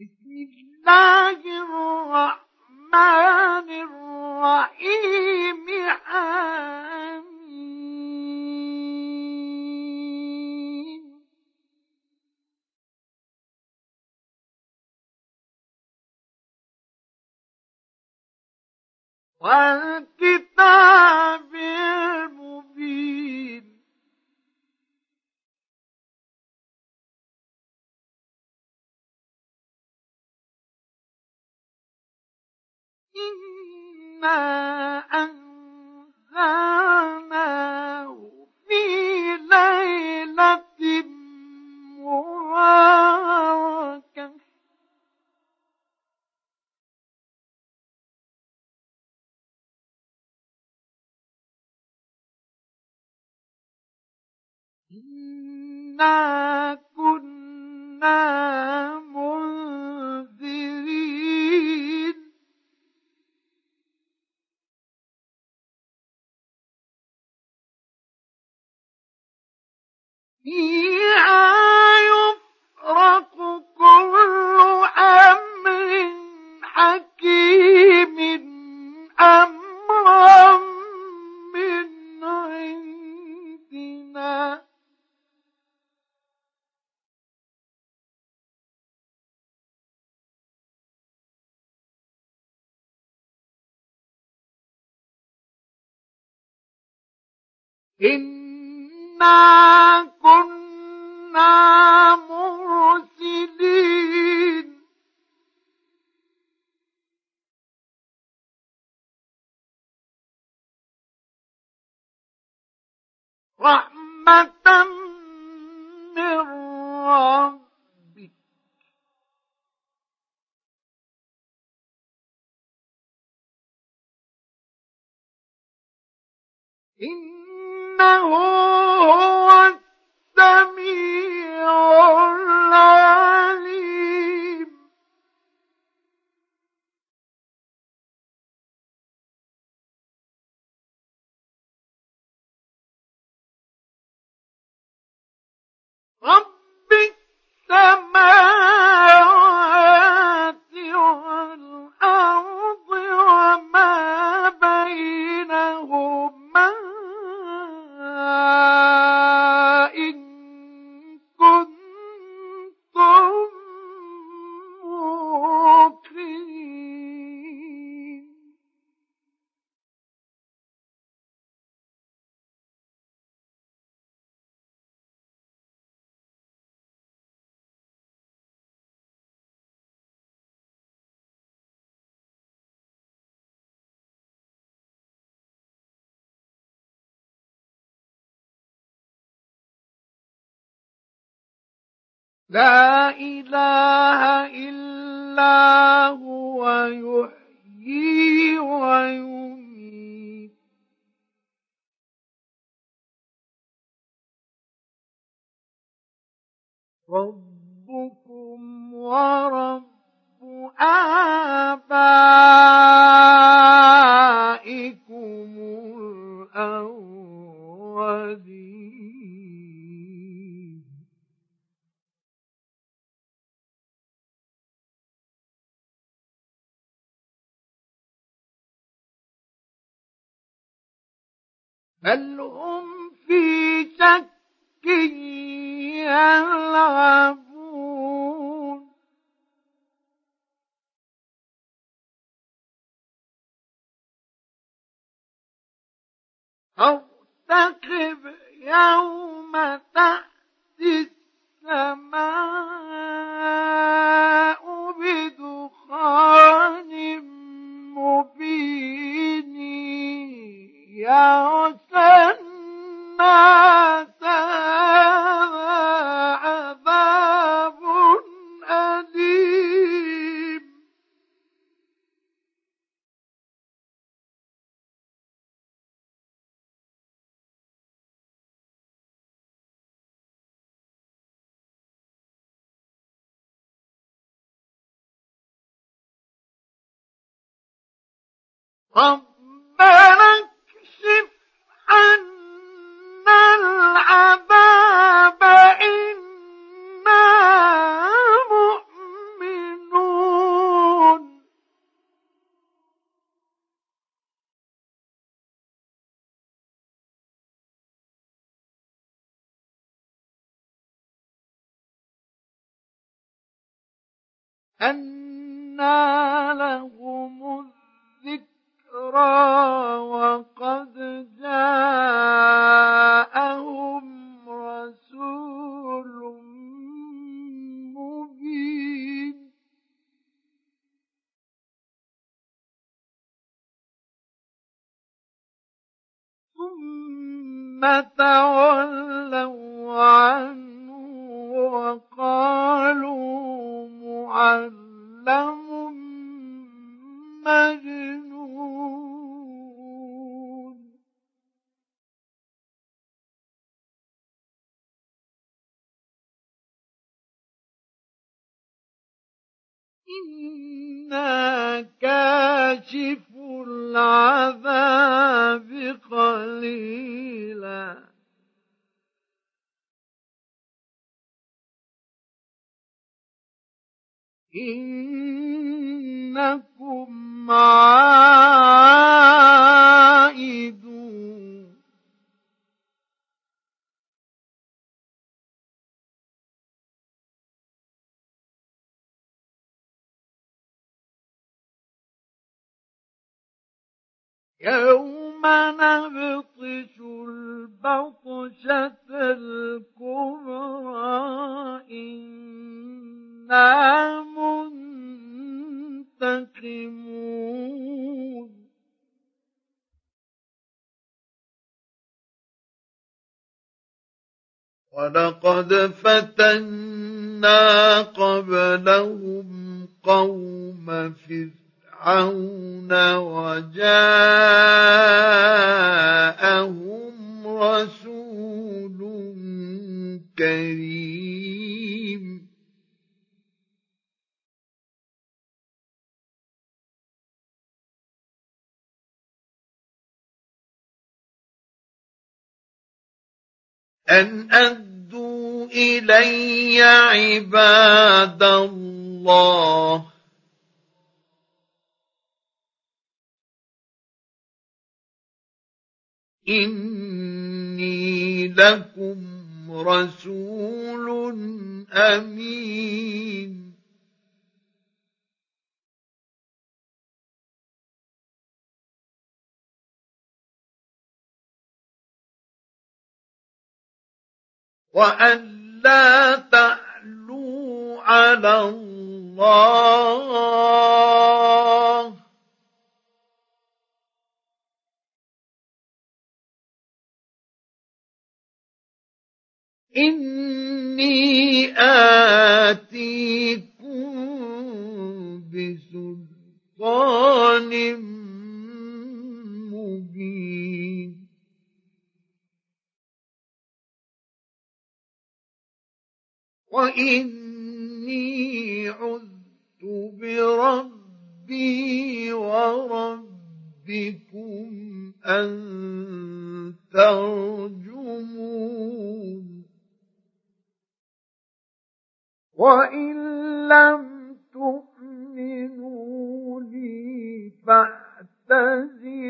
بسم الله الرحمن الرحيم. حميم. والكتاب إنا أنزلناه في ليلة مباركة إنا إنا كنا مرسلين رحمة من ربك إنه لا إله إلا هو يحيي ويميت. ربكم ورب آبائكم. بل هم في شك يلعبون. ارتقب يوم تأتي السماء بدخان مبين. يغشى ربنا اكشف عنا العذاب إنا مؤمنون. أنا لهم الذكرى وقد جاءهم رسول مبين. ثم تولوا عنه وقالوا معلم مجنون. إنكم عائدون. يوم نبطش البطشة الكبرى إنا منتقمون. ولقد فتنا قبلهم قوم فرعون وجاءهم رسول كريم. أن أدوا إلي عباد الله. إني لكم رسول أمين. وأن لا تعلوا على الله. إني آتيكم بسلطان مبين. وإني عذت بربي وربكم أن ترجمون وإن لم تؤمنوا لي فاعتزلون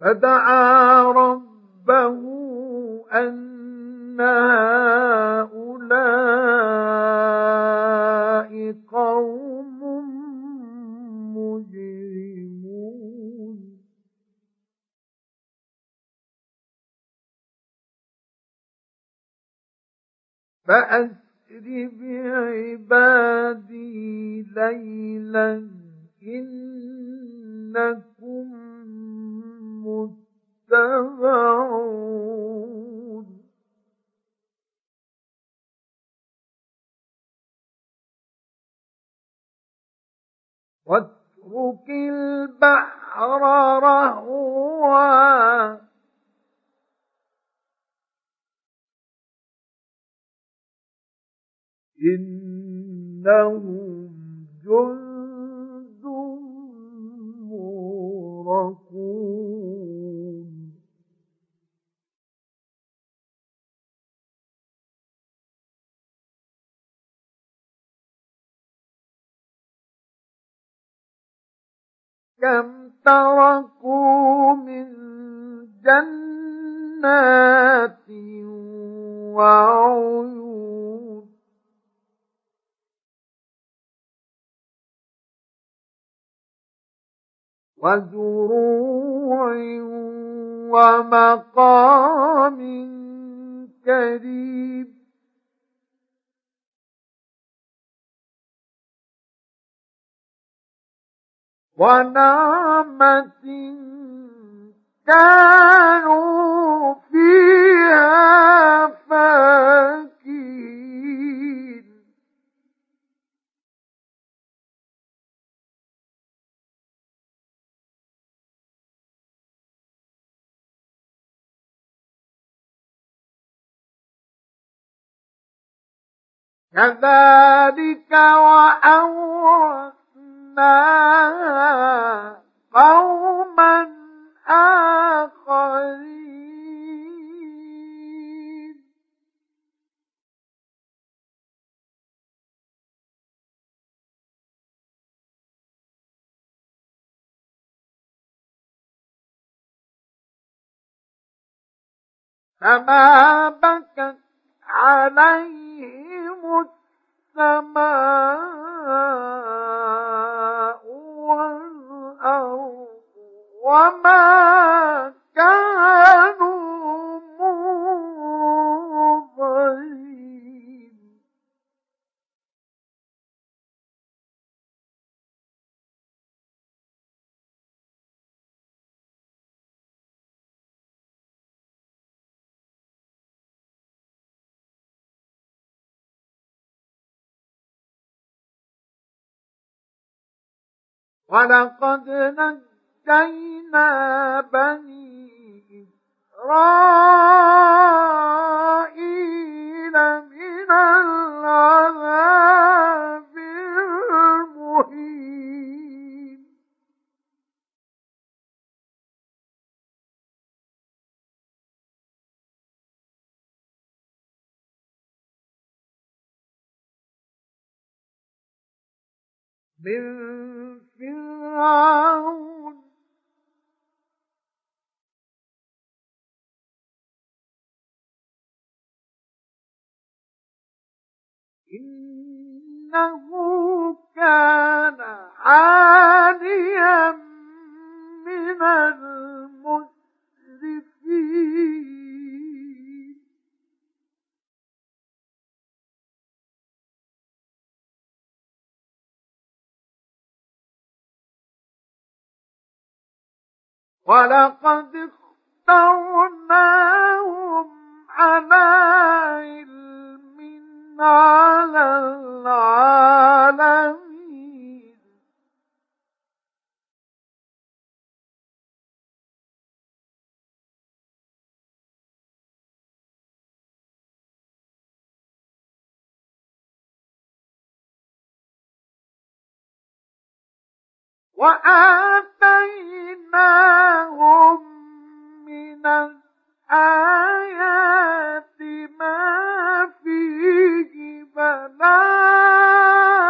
فدعا ربه أن هؤلاء قوم مجرمون. فأسر بعبادي ليلا إنكم متبعون واترك البحر رهوا. إنهم جند مغرقون. كم تركوا من جنات وعيون. وزروع ومقام كريم. ونعمة كانوا فيها فاكين كذلك قوما آخرين فما بكت عليهم السماء وما كانوا ولقد نجد نجينا بني إسرائيل من العذاب المهين. من فرعون ولقد اخترناهم على علم على العالمين وآتيناهم من الآيات ما فيه بلاء.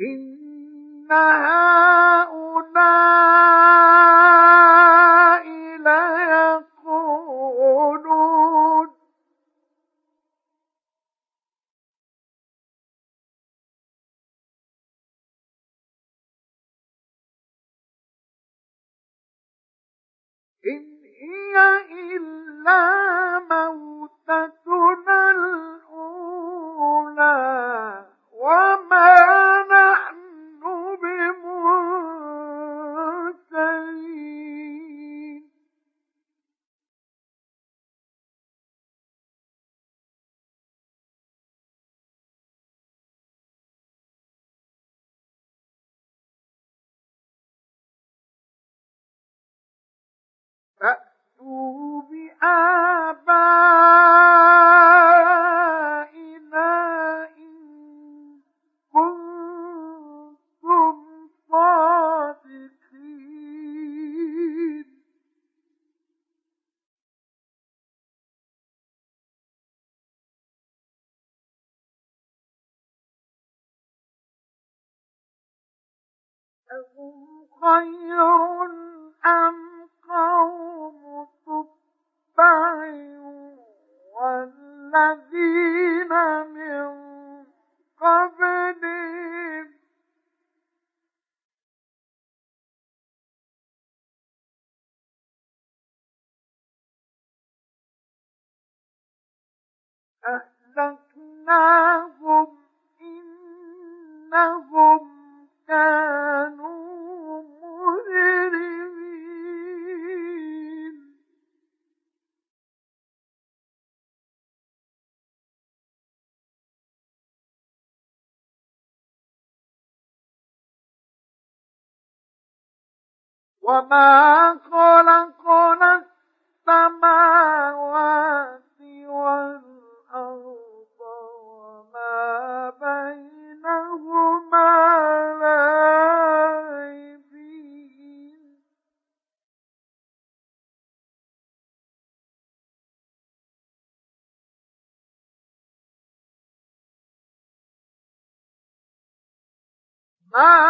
إن هؤلاء أهم خير أم قوم تبع والذين من قبلهم؟ أهلكناهم إنهم وما خلقنا السماوات والأرض وما بينهما لاعبين ما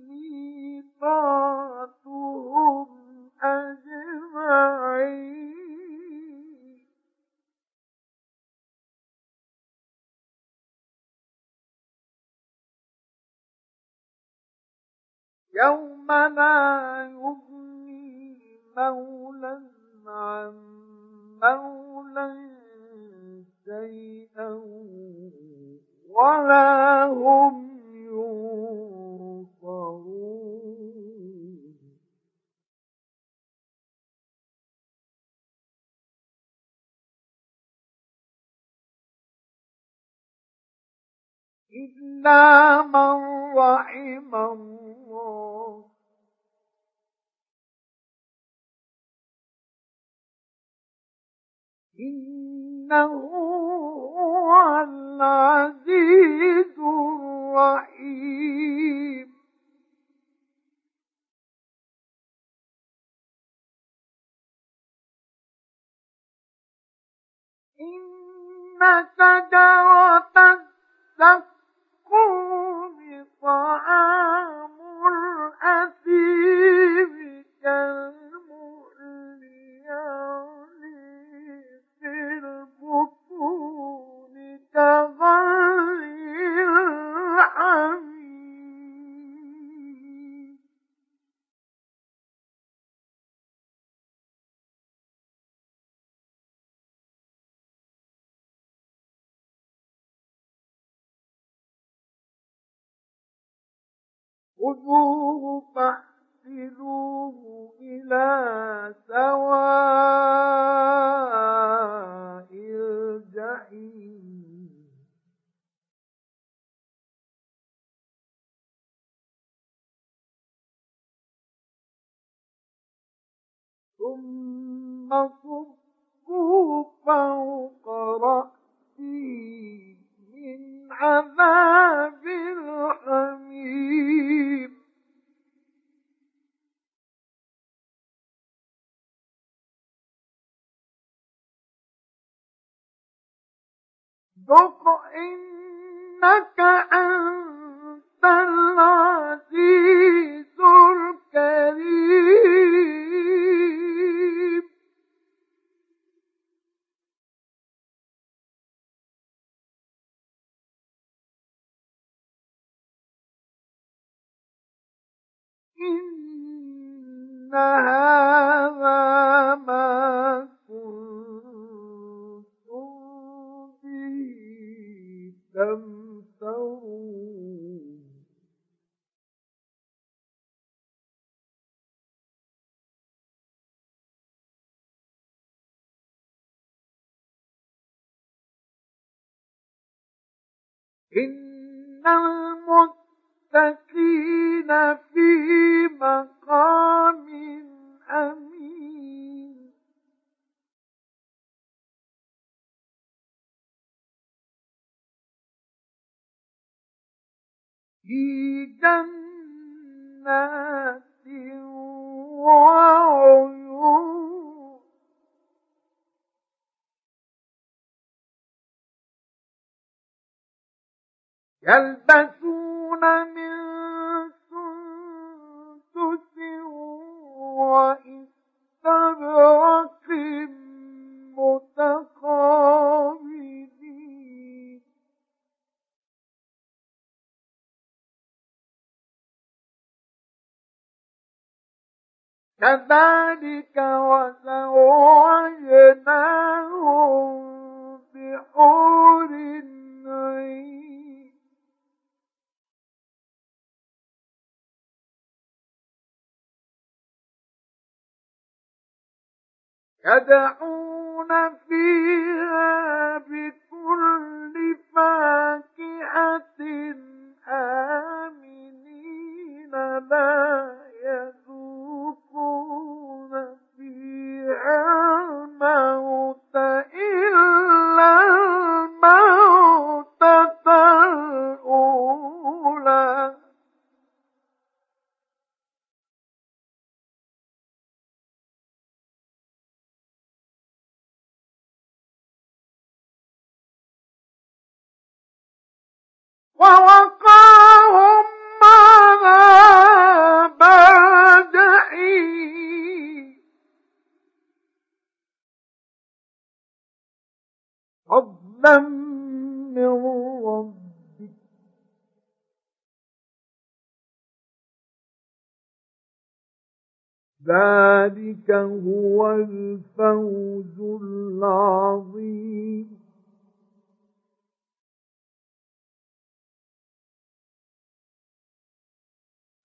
ميقاتهم أجمعين. يوم لا يغني مولى عن مولى شيئا ولا هم ينصرون إلا من رحم الله إنه هو العزيز الرحيم. إن شجرة الزقوم خذوه فاحملوه إلى سواء الجحيم. ثم صبوا فوق رأسه من عذاب الحميم. ذق إنك أنت إن المتقين في مقام أمين في جنات وعيون يلبسون من سندس وإستبرق متقابلين. كذلك وزوجناهم بحور عين يدعون فيها بكل فاكهة آمنين لا يذوقون فيها ووقاهم عذاب الجحيم فضلا من ربك. ذلك هو الفوز العظيم.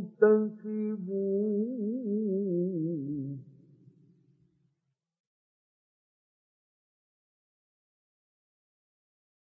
مرتكبون